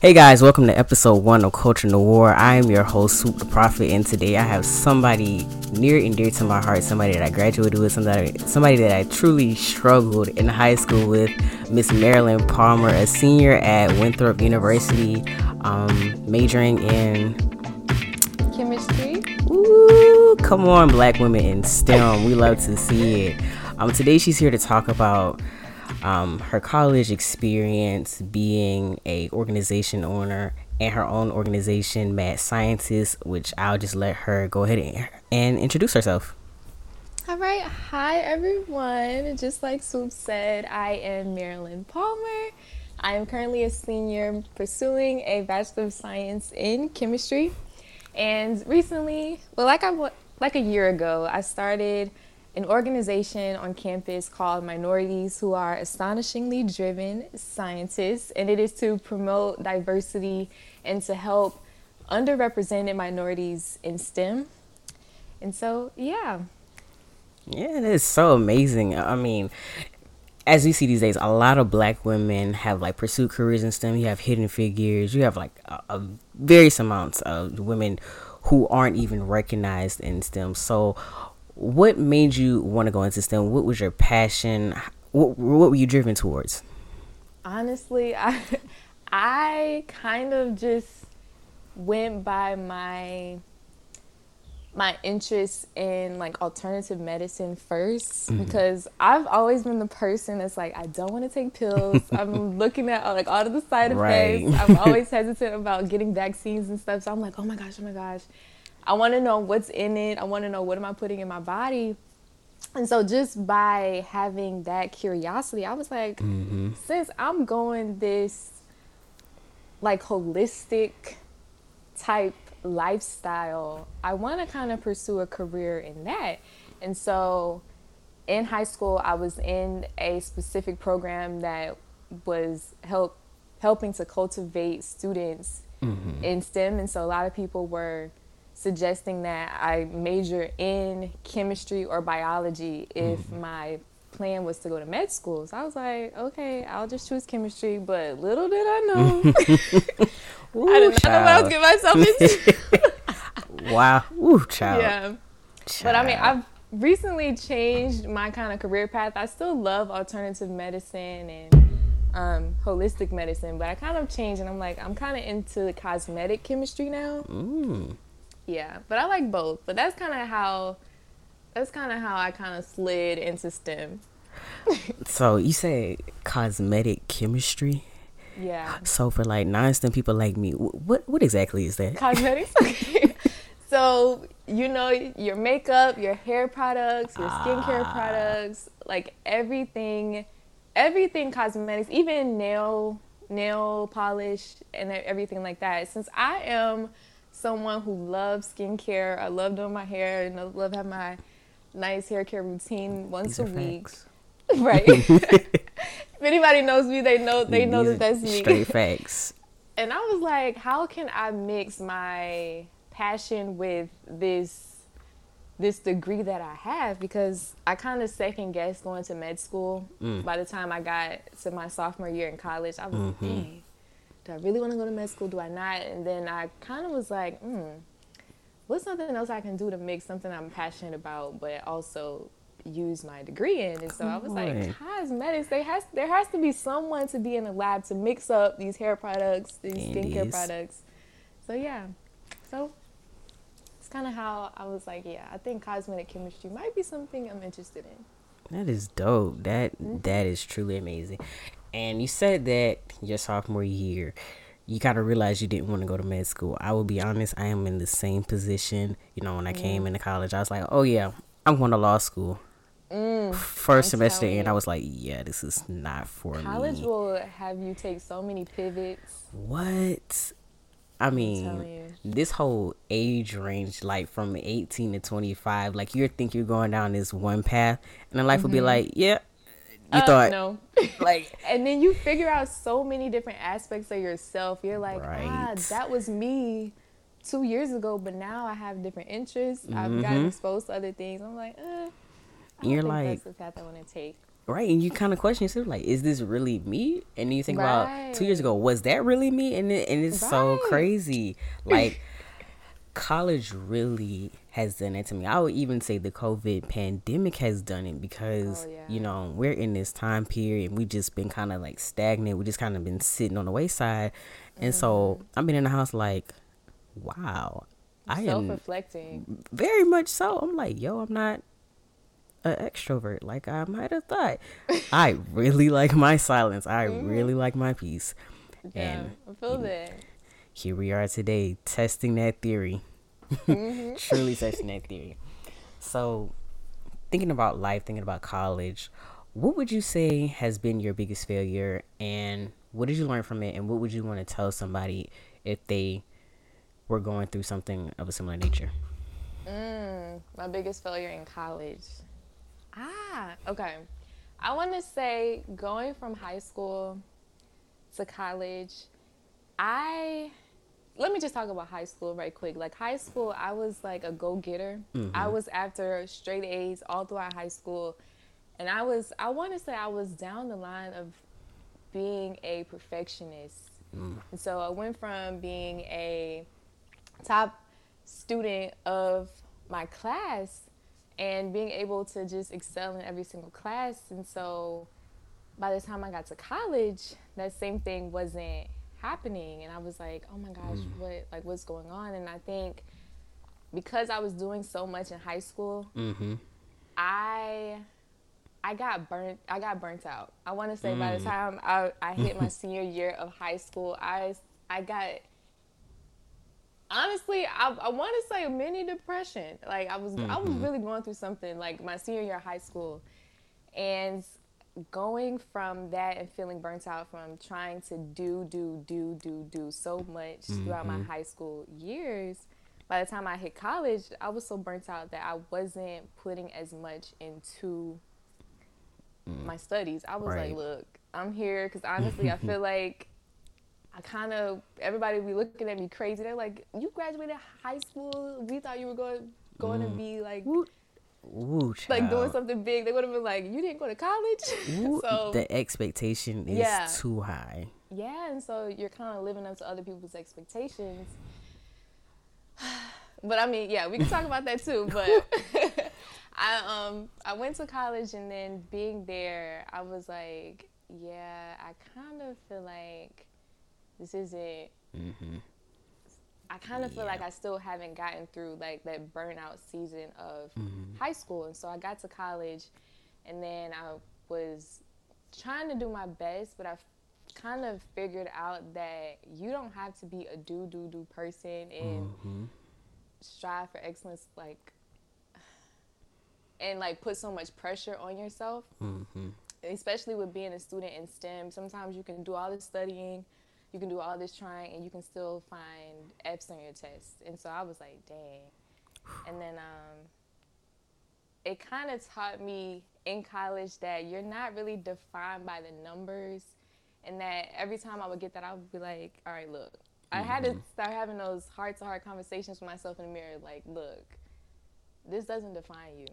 Hey guys, welcome to episode one of Culture Noir. I am your host, Swoop the Prophet, and today I have somebody near and dear to my heart, somebody that I graduated with, somebody, somebody that I truly struggled in high school with, Miss Marilyn Palmer, a senior at Winthrop University, um, majoring in chemistry. Ooh, come on, black women in STEM. we love to see it. Um, today she's here to talk about um, her college experience being a organization owner and her own organization mad scientist which i'll just let her go ahead and, and introduce herself. All right. Hi everyone. Just like swoop said i am marilyn palmer. I am currently a senior pursuing a bachelor of science in chemistry. And recently well like i like a year ago i started an organization on campus called Minorities Who Are Astonishingly Driven Scientists, and it is to promote diversity and to help underrepresented minorities in STEM. And so, yeah. Yeah, it is so amazing. I mean, as we see these days, a lot of black women have like pursued careers in STEM. You have hidden figures. You have like a, a various amounts of women who aren't even recognized in STEM. So, what made you want to go into STEM? What was your passion? What, what were you driven towards? Honestly, I I kind of just went by my my interest in like alternative medicine 1st mm-hmm. because I've always been the person that's like I don't want to take pills. I'm looking at like all of the side effects. Right. I'm always hesitant about getting vaccines and stuff. So I'm like, oh my gosh, oh my gosh. I want to know what's in it. I want to know what am I putting in my body. And so just by having that curiosity, I was like, mm-hmm. since I'm going this like holistic type lifestyle, I want to kind of pursue a career in that. And so in high school, I was in a specific program that was help helping to cultivate students mm-hmm. in STEM. And so a lot of people were suggesting that I major in chemistry or biology if mm-hmm. my plan was to go to med school. So I was like, okay, I'll just choose chemistry. But little did I know, Ooh, I did not know what I was getting myself into. wow, Ooh, child. Yeah, child. but I mean, I've recently changed my kind of career path. I still love alternative medicine and um, holistic medicine, but I kind of changed and I'm like, I'm kind of into cosmetic chemistry now. Mm. Yeah, but I like both. But that's kind of how that's kind of how I kind of slid into STEM. so you say cosmetic chemistry? Yeah. So for like non-STEM people like me, what what exactly is that? Cosmetics. Okay. so you know your makeup, your hair products, your skincare ah. products, like everything, everything cosmetics, even nail nail polish and everything like that. Since I am someone who loves skincare. I love doing my hair and I love having my nice hair care routine once These a week. Facts. Right. if anybody knows me, they know they know that that's me. Straight facts. and I was like, how can I mix my passion with this this degree that I have because I kind of second guessed going to med school. Mm. By the time I got to my sophomore year in college, I was mm-hmm. like, dang, I really want to go to med school? Do I not? And then I kind of was like, hmm, what's something else I can do to make something I'm passionate about, but also use my degree in? And so Come I was on. like, cosmetics. There has there has to be someone to be in the lab to mix up these hair products, these skincare products. So yeah, so it's kind of how I was like, yeah, I think cosmetic chemistry might be something I'm interested in. That is dope. That, mm-hmm. that is truly amazing. And you said that your sophomore year, you gotta realize you didn't want to go to med school. I will be honest, I am in the same position. You know, when I came into college, I was like, oh yeah, I'm going to law school. Mm, 1st semester and I was like, yeah, this is not for college me. College will have you take so many pivots. What? I mean, this whole age range, like from 18 to 25, like you think you're going down this one path, and then life mm-hmm. will be mm-hmm. like, yeah, you uh, thought no, like, and then you figure out so many different aspects of yourself. You're like, right. ah, that was me two years ago, but now I have different interests. Mm-hmm. I've gotten mm-hmm. exposed to other things. I'm like, eh, you're like, that's the path I want to take. right and you kind of question yourself like is this really me and then you think about two years ago was that really me and it, and it's right. so crazy like college really has done it to me i would even say the covid pandemic has done it because oh, yeah. you know we're in this time period and we just been kind of like stagnant we just kind of been sitting on the wayside and mm-hmm. so i've been in the house like wow I am self-reflecting very much so i'm like yo i'm not an extrovert like I might have thought. I really like my silence. I mm-hmm. really like my peace. Yeah, and I feel that. Here we are today testing that theory. Mm-hmm. Truly testing that theory. So, thinking about life, thinking about college, what would you say has been your biggest failure and what did you learn from it and what would you want to tell somebody if they were going through something of a similar nature? Mm, my biggest failure in college. Ah, okay. I want to say going from high school to college, I let me just talk about high school right quick. Like high school, I was like a go-getter. Mm-hmm. I was after straight A's all throughout high school. And I was I want to say I was down the line of being a perfectionist. Mm. And so I went from being a top student of my class and being able to just excel in every single class. And so by the time I got to college, that same thing wasn't happening. And I was like, oh my gosh, mm. what, like, what's going on? And I think because I was doing so much in high school, mm-hmm. I. I got burnt. I got burnt out. I want to say mm. by the mm. time I, I hit my senior year of high school, I I got honestly, I, I want to say mini depression. Like I was, mm-hmm. I was mm-hmm. really going through something like my senior year of high school, and going from that and feeling burnt out from trying to do, do, do, do, do so much mm-hmm. throughout my mm-hmm. high school years. By the time I hit college, I was so burnt out that I wasn't putting as much into mm. my studies. I was right. like, look, I'm here because honestly, I feel like I kind of everybody be looking at me crazy. They're like, "You graduated high school. We thought you were going going mm. to be like." Ooh, like doing something big, they would have been like, "You didn't go to college." so the expectation is yeah. too high. Yeah, and so you're kind of living up to other people's expectations. but I mean, yeah, we can talk about that too. But I um I went to college, and then being there, I was like, yeah, I kind of feel like this isn't. Mm-hmm. I kind of yeah. feel like I still haven't gotten through like that burnout season of mm-hmm. high school, and so I got to college, and then I was trying to do my best, but I kind of figured out that you don't have to be a do do do person and mm-hmm. strive for excellence like and like put so much pressure on yourself mm-hmm. especially with being a student in stem sometimes you can do all the studying you can do all this trying and you can still find F's on your test. And so I was like, dang. And then um, it kind of taught me in college that you're not really defined by the numbers and that every time I would get that, I would be like, all right, look. I mm-hmm. had to mm-hmm. start having those heart to heart conversations with myself in the mirror, like, look, this doesn't define you.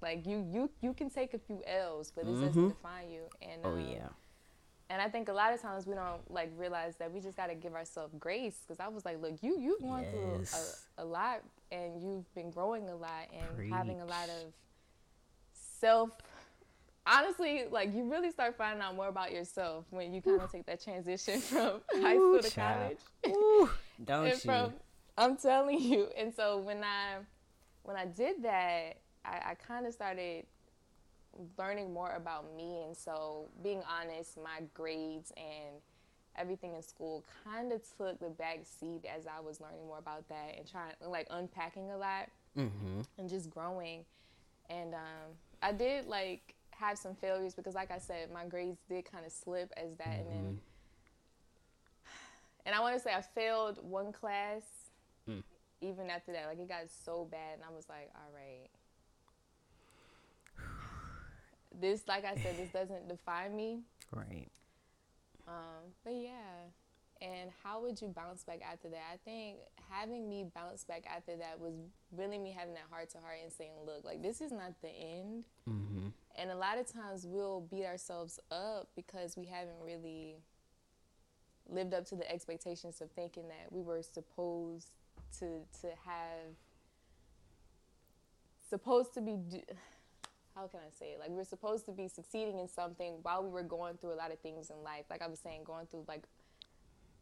Like you, you, you can take a few L's, but this mm-hmm. doesn't define you. And oh um, yeah, and I think a lot of times we don't like realize that we just got to give ourselves grace. Because I was like, look, you you've gone yes. through a, a, lot, and you've been growing a lot, and Preach. having a lot of self. Honestly, like you really start finding out more about yourself when you kind of take that transition from Ooh, high school to child. college. Ooh, don't and you? I'm telling you. And so when I when I did that, I, I kind of started learning more about me. And so, being honest, my grades and everything in school kind of took the back seat as I was learning more about that and trying, like, unpacking a lot mm-hmm. and just growing. And um, I did, like, have some failures because, like I said, my grades did kind of slip as that. Mm-hmm. And then, and I want to say I failed one class. Mm. Even after that, like it got so bad, and I was like, "All right, this, like I said, this doesn't define me. Right. Um, but yeah. And how would you bounce back after that? I think having me bounce back after that was really me having that heart to heart and saying, look, like this is not the end. Mm-hmm. And a lot of times we'll beat ourselves up because we haven't really lived up to the expectations of thinking that we were supposed to to have supposed to be how can I say it? Like we are supposed to be succeeding in something while we were going through a lot of things in life. Like I was saying, going through like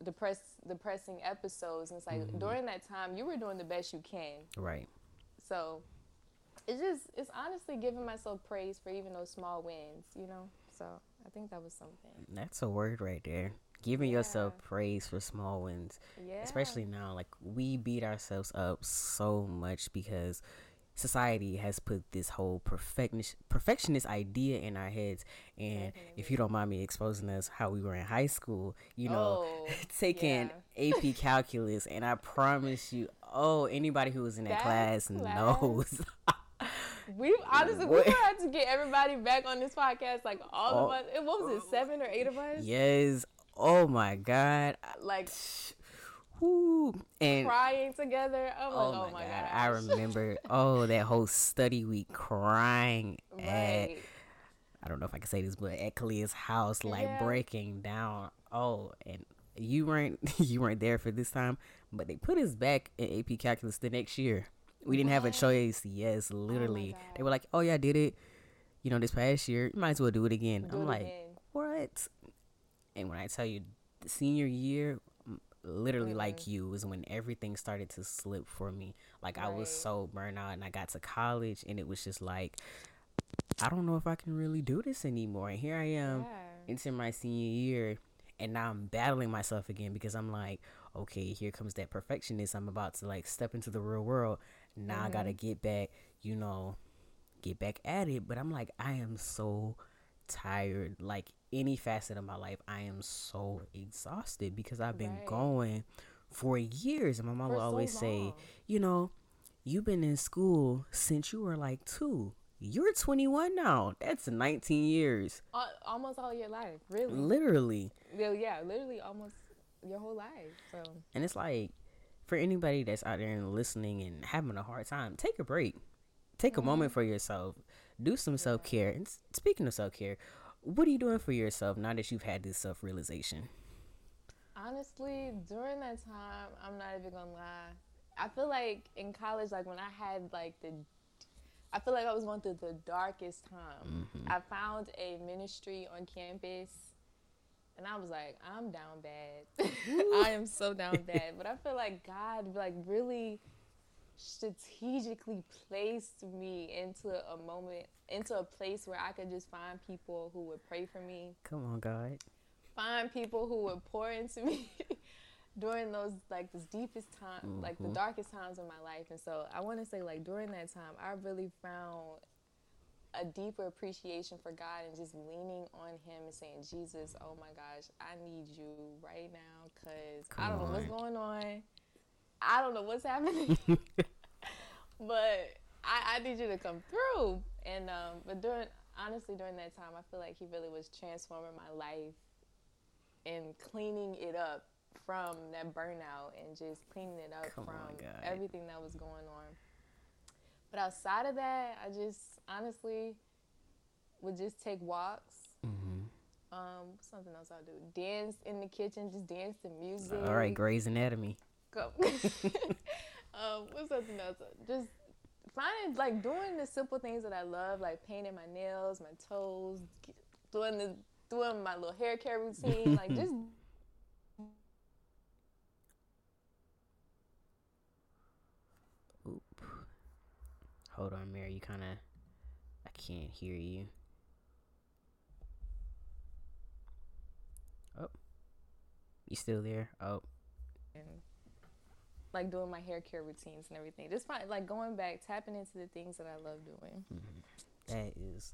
depress depressing episodes and it's like mm-hmm. during that time you were doing the best you can. Right. So it's just it's honestly giving myself praise for even those small wins, you know? So I think that was something. That's a word right there. Giving yeah. yourself praise for small wins. Yeah. Especially now. Like we beat ourselves up so much because society has put this whole perfectionist perfectionist idea in our heads. And Definitely. if you mm-hmm. don't mind me exposing us how we were in high school you know oh, taking yeah. ap calculus and i promise you oh anybody who was in that, that class, class. knows. We honestly we had to get everybody back on this podcast like all oh, of us. It what was it oh. seven or eight of us? Yes. Oh my god. Like And crying together. I'm oh, like, oh, oh my, god. god. I remember oh that whole study week crying right. at I don't know if I can say this, but at Kalia's house, like yeah. breaking down. Oh, and you weren't you weren't there for this time, but they put us back in AP calculus the next year. We didn't have a choice. Yes, oh literally. Oh they were like, "Oh yeah, I did it." You know, this past year, you might as well do it again. Do I'm it like, again. "What?" And when I tell you, the senior year, literally mm-hmm. like you was when everything started to slip for me like right. i was so burnt out and i got to college and it was just like i don't know if i can really do this anymore and here i am yeah. into my senior year and now i'm battling myself again because i'm like okay here comes that perfectionist i'm about to like step into the real world now mm-hmm. i gotta get back you know get back at it but i'm like i am so tired like any facet of my life, I am so exhausted because I've been right. going for years. And my mom will always so say, you know, you've been in school since you were like two. You're 21 now. That's 19 years. Uh, almost all your life, really. Literally. Yeah, yeah, literally almost your whole life. So. And it's like, for anybody that's out there and listening and having a hard time, take a break. Take mm-hmm. a moment for yourself. Do some self care. And speaking of self care, what are you doing for yourself now that you've had this self realization? Honestly, during that time, I'm not even gonna lie. I feel like in college, like when I had like the, I feel like I was going through the darkest time. Mm-hmm. I found a ministry on campus, and I was like, I'm down bad. I am so down bad. But I feel like God, like really strategically placed me into a moment, into a place where I could just find people who would pray for me. Come on, God. Find people who would pour into me during those like the deepest time, mm-hmm. like the mm-hmm. darkest times of my life. And so I want to say like during that time, I really found a deeper appreciation for God and just leaning on Him and saying, Jesus, oh my gosh, I need you right now because I don't on. know what's going on. I don't know what's happening, but I, I, need you to come through. And um, but during honestly during that time, I feel like he really was transforming my life and cleaning it up from that burnout and just cleaning it up come from everything that was going on. But outside of that, I just honestly would just take walks. Mm-hmm. Um, something else I'll do. Dance in the kitchen, just dance to music. All right, Grey's Anatomy go. um, what's something else? Just finding like doing the simple things that I love, like painting my nails, my toes, doing the doing my little hair care routine, like just. Oop. Hold on, Mary. You kind of. I can't hear you. Oh. You still there? Oh. And like doing my hair care routines and everything. Just find like going back, tapping into the things that I love doing. Mm-hmm. That is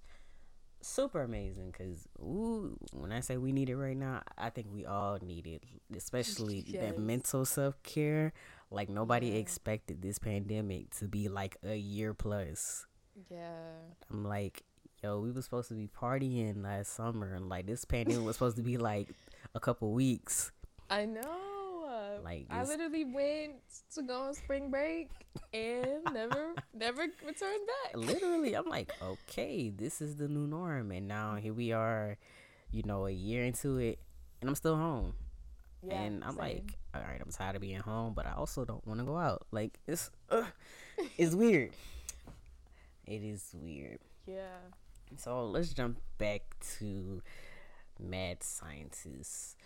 super amazing because when I say we need it right now, I think we all need it, especially yes. that mental self care. Like nobody yeah. expected this pandemic to be like a year plus. Yeah, I'm like, yo, we were supposed to be partying last summer, and like this pandemic was supposed to be like a couple weeks. I know. Like, I literally went to go on spring break and never never returned back. literally i'm like okay this is the new norm. And now here we are you know a year into it and i'm still home. Yeah, and i'm same. like all right i'm tired of being home but i also don't want to go out. Like it's uh, it's weird. It is weird. Yeah. so let's jump back to mad scientists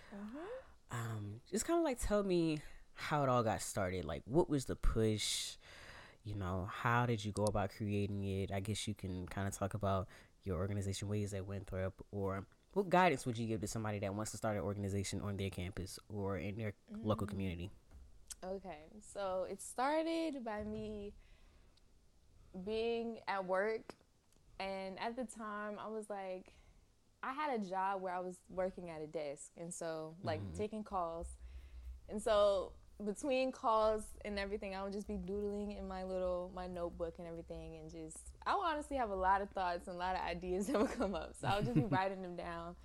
um just kind of like tell me how it all got started. Like what was the push? You know how did you go about creating it? I guess you can kind of talk about your organization ways that winthrop or what guidance would you give to somebody that wants to start an organization on their campus or in their local community? Okay, so it started by me being at work, and at the time, I was like, I had a job where I was working at a desk, and so like mm-hmm. taking calls, and so between calls and everything, I would just be doodling in my little my notebook and everything, and just I would honestly have a lot of thoughts and a lot of ideas that would come up, so I would just be writing them down.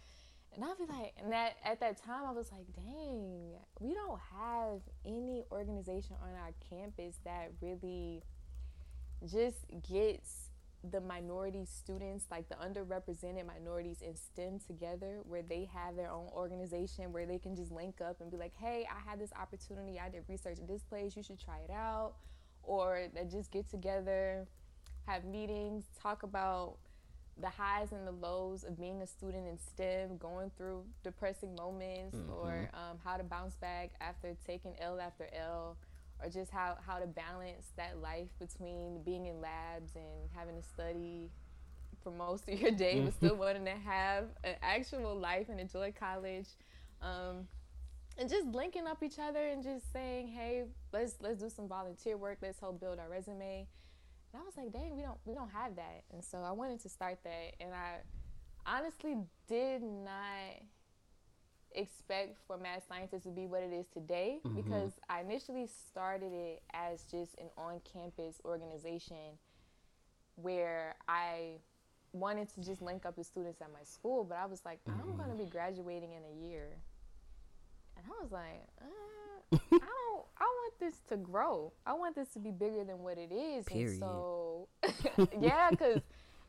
And I'd be like, and that at that time I was like, dang, we don't have any organization on our campus that really just gets the minority students, like the underrepresented minorities in STEM together, where they have their own organization where they can just link up and be like, hey, I had this opportunity, I did research at this place, you should try it out. Or they just get together, have meetings, talk about the highs and the lows of being a student in STEM, going through depressing moments, or um, how to bounce back after taking L after L, or just how, how to balance that life between being in labs and having to study for most of your day, but still wanting to have an actual life and enjoy college. Um, and just linking up each other and just saying, "Hey, let's let's do some volunteer work. Let's help build our resume." And I was like, "Dang, we don't we don't have that." And so I wanted to start that, and I honestly did not expect for Mad Scientist to be what it is today because I initially started it as just an on-campus organization where I wanted to just link up with students at my school, but I was like, I'm going to be graduating in a year. And I was like, uh, I don't. I want this to grow. I want this to be bigger than what it is. Period. And so, yeah, because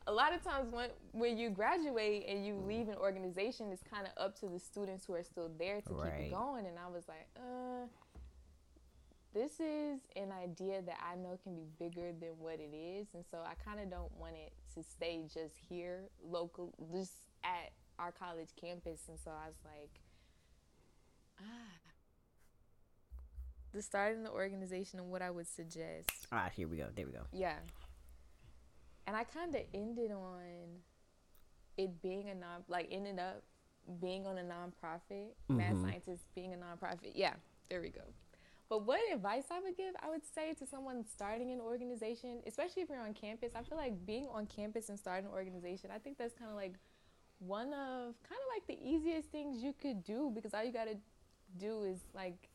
a lot of times when when you graduate and you leave an organization, it's kind of up to the students who are still there to keep Right. it going. And I was like, uh, this is an idea that I know can be bigger than what it is, and so I kind of don't want it to stay just here, local, just at our college campus. And so I was like, ah, the starting the organization and what I would suggest. All right, here we go there we go Yeah. And I kind of ended on it being a non, like ended up being on a nonprofit, Mad mm-hmm. Scientists being a nonprofit. Yeah, there we go. But what advice I would give, I would say to someone starting an organization, especially if you're on campus, I feel like being on campus and starting an organization, I think that's kind of like one of kind of like the easiest things you could do because all you got to do is like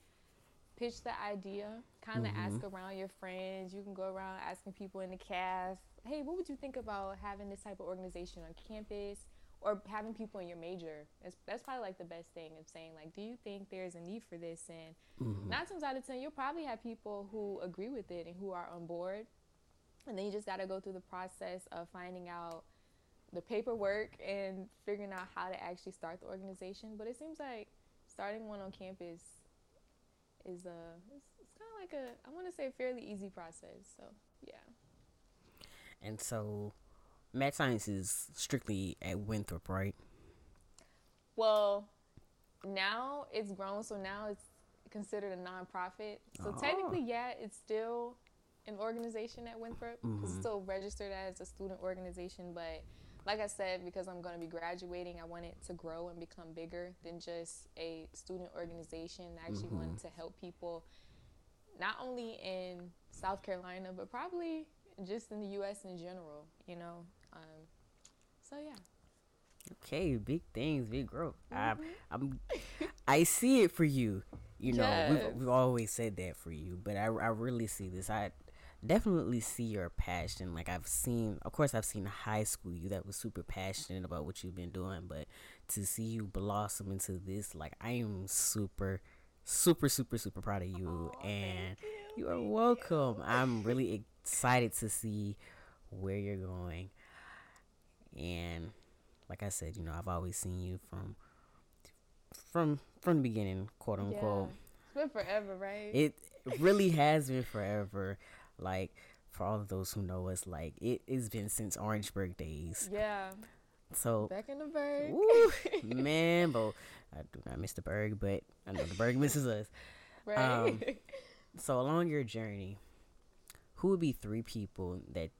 pitch the idea, kind of mm-hmm. ask around your friends. You can go around asking people in the cast, hey, what would you think about having this type of organization on campus? Or having people in your major. That's, that's probably like the best thing of saying, like, do you think there's a need for this? And mm-hmm. nine times out of ten, you'll probably have people who agree with it and who are on board. And then you just got to go through the process of finding out the paperwork and figuring out how to actually start the organization. But it seems like starting one on campus is a it's, it's kind of like a I want to say fairly easy process. So yeah. And so mad science is strictly at winthrop right Well, now it's grown, so now it's considered a nonprofit. So Oh. technically, yeah, it's still an organization at Winthrop. 'cause It's mm-hmm. still registered as a student organization, but like I said, because I'm going to be graduating, I want it to grow and become bigger than just a student organization. I actually want mm-hmm. to help people not only in South Carolina, but probably just in the U.S. in general. You know, um, so yeah. Okay, big things, big growth. I'm, I'm, I see it for you. You know, Yes. we've, we've always said that for you, but I, I really see this. I definitely see your passion. Like I've seen, of course, I've seen high school you that was super passionate about what you've been doing, but to see you blossom into this, like I am super, super, super, super proud of you, oh, and you. you are welcome. I'm really excited to see where you're going, and like I said, you know, I've always seen you from from from the beginning, quote unquote. Yeah. It's been forever, right? It really has been forever. Like for all of those who know us, like it has been since Orangeburg days. Yeah. So back in the Berg, woo, man, but I do not miss the Berg, but I know the Berg misses us. Right. Um, so along your journey, who would be three people that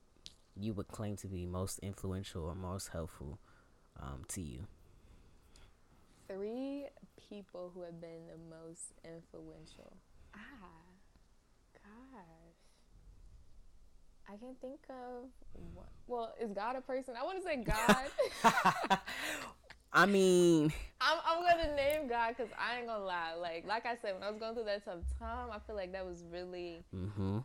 you would claim to be most influential or most helpful um, to you? Three people who have been the most influential. Ah, gosh. I can think of what. Well, is God a person? I want to say God. I mean, I'm, I'm gonna name God because I ain't gonna lie. Like, like I said, when I was going through that tough time, I feel like that was really mm-hmm.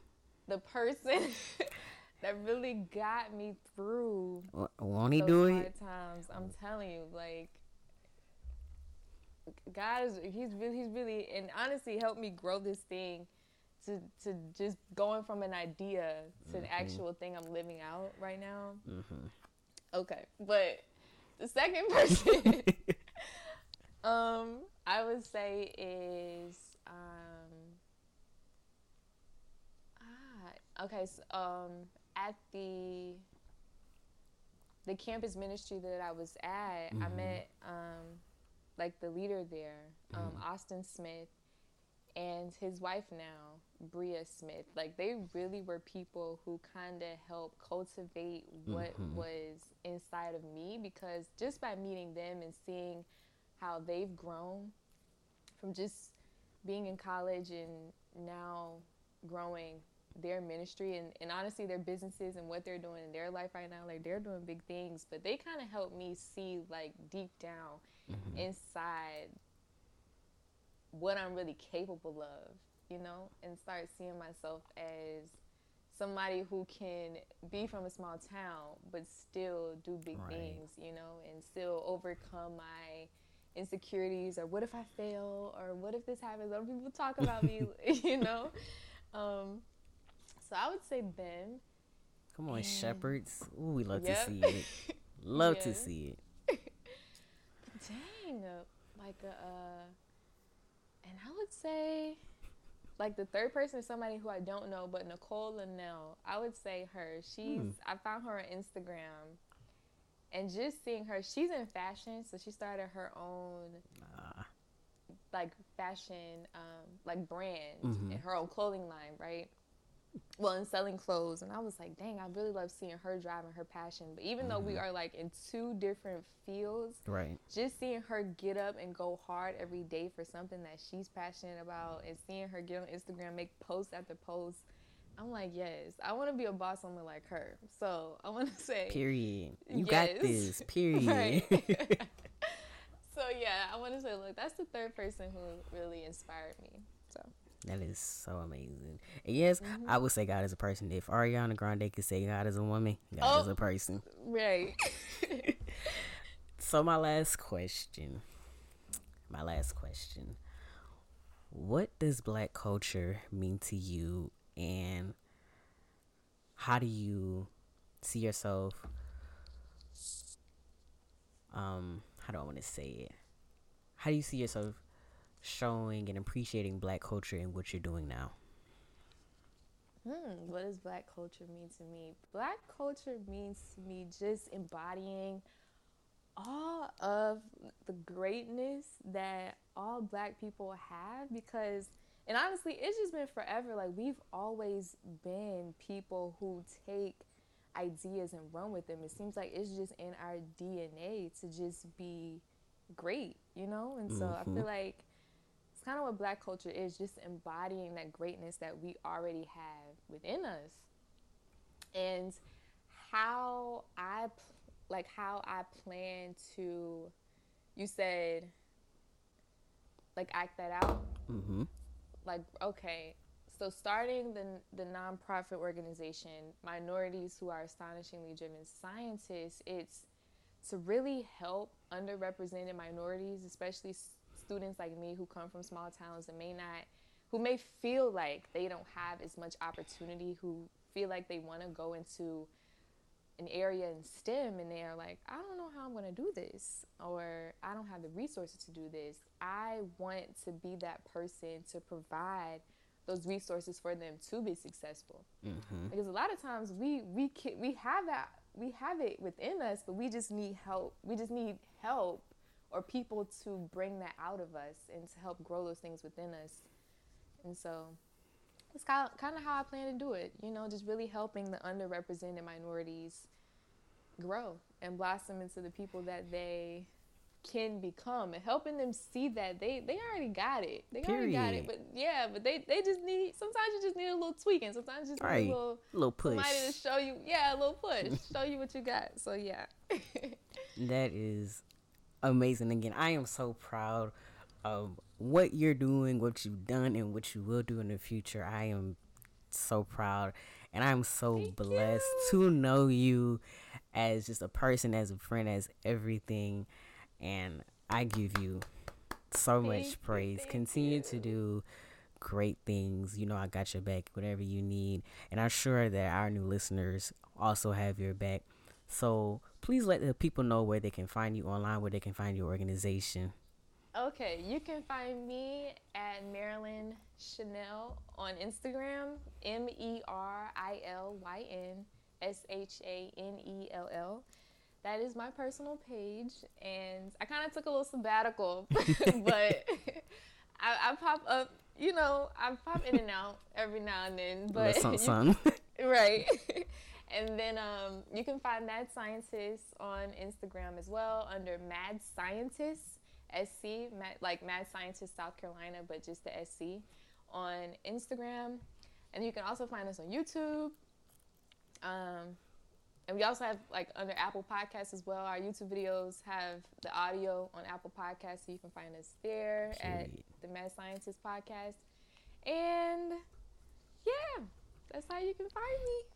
The person that really got me through. Won't he do it? Times, I'm telling you, like God is he's really he's really and honestly helped me grow this thing to to just going from an idea to mm-hmm. an actual thing I'm living out right now. Mm-hmm. Okay, but the second person, um, I would say is um, ah okay, so, um, at the the campus ministry that I was at, mm-hmm. I met um, like the leader there, um, mm-hmm. Austin Smith, and his wife now, Bria Smith. Like they really were people who kind of helped cultivate what mm-hmm. was inside of me because just by meeting them and seeing how they've grown from just being in college and now growing their ministry and, and honestly their businesses and what they're doing in their life right now like they're doing big things but they kind of helped me see like deep down mm-hmm. inside what i'm really capable of you know and start seeing myself as somebody who can be from a small town but still do big right. things you know and still overcome my insecurities or what if i fail or what if this happens or people talk about me you know um, I would say Ben. Come on, and shepherds. Ooh, we love yep. to see it. Love to see it. Dang, like a, uh, and I would say, like the third person is somebody who I don't know, but Nicole Linnell. I would say her. She's. Hmm. I found her on Instagram, and just seeing her, she's in fashion, so she started her own. Ah. Like fashion, um, like brand mm-hmm. and her own clothing line, right? Well in selling clothes and i was like dang i really love seeing her driving her passion but even mm-hmm. though we mm-hmm. are like in two different fields right just seeing her get up and go hard every day for something that she's passionate about and seeing her get on instagram make post after post i'm like yes i want to be a boss woman like her so i want to say period you yes. got this period so yeah i want to say look that's the third person who really inspired me so that is so amazing. And yes, mm-hmm. I would say God is a person. If Ariana Grande could say God is a woman, God oh, is a person. Right. so my last question. My last question. What does black culture mean to you and how do you see yourself um how do I want to say it? How do you see yourself showing and appreciating black culture in what you're doing now? Hmm, what does black culture mean to me? Black culture means to me just embodying all of the greatness that all black people have because and honestly it's just been forever like we've always been people who take ideas and run with them it seems like it's just in our dna to just be great you know and so mm-hmm. i feel mm-hmm. Kind of what black culture is just embodying that greatness that we already have within us and how i like how i plan to you said like act that out mm-hmm. like okay so starting the the nonprofit organization minorities who are astonishingly driven scientists it's to really help underrepresented minorities especially students like me who come from small towns and may not, who may feel like they don't have as much opportunity, who feel like they want to go into an area in STEM and they're like, I don't know how I'm going to do this, or I don't have the resources to do this. I want to be that person to provide those resources for them to be successful. Mm-hmm. Because a lot of times we we can, we have that we have it within us, but we just need help. We just need help or people to bring that out of us and to help grow those things within us. And so it's kind of, kind of how I plan to do it. You know, just really helping the underrepresented minorities grow and blossom into the people that they can become and helping them see that they they already got it. They Period. already got it. But yeah, but they they just need sometimes you just need a little tweaking. Sometimes you just right. need a little little push. Somebody to show you yeah, a little push. show you what you got. So yeah. that is amazing. Again, I am so proud of what you're doing, what you've done and what you will do in the future. I am so proud and I'm so Thank blessed you. to know you as just a person, as a friend, as everything and I give you so thank much praise. Continue to do great things. You know, I got your back, whatever you need. And I'm sure that our new listeners also have your back. So please let the people know where they can find you online, where they can find your organization. Okay, you can find me at Merilyn Shanell on Instagram, M E R I L Y N S H A N E L L that is my personal page, and I kind of took a little sabbatical, but I, I, pop up. You know, I pop in and out every now and then. But sun, sun. right. And then um, you can find Mad Scientists on Instagram as well under Mad Scientists SC, Mad, like Mad Scientist South Carolina, but just the SC on Instagram. And you can also find us on YouTube. Um, and we also have like under Apple Podcasts as well. Our YouTube videos have the audio on Apple Podcasts, so you can find us there at the Mad Scientist Podcast. And yeah, that's how you can find me.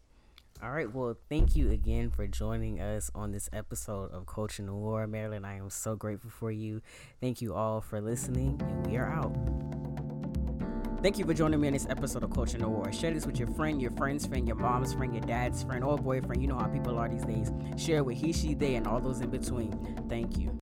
All right. Well, thank you again for joining us on this episode of Culture Noir, Marilyn. I am so grateful for you. Thank you all for listening, and we are out. Thank you for joining me on this episode of Culture Noir. Share this with your friend, your friend's friend, your mom's friend, your dad's friend, or boyfriend. You know how people are these days. Share with he, she, they, and all those in between. Thank you.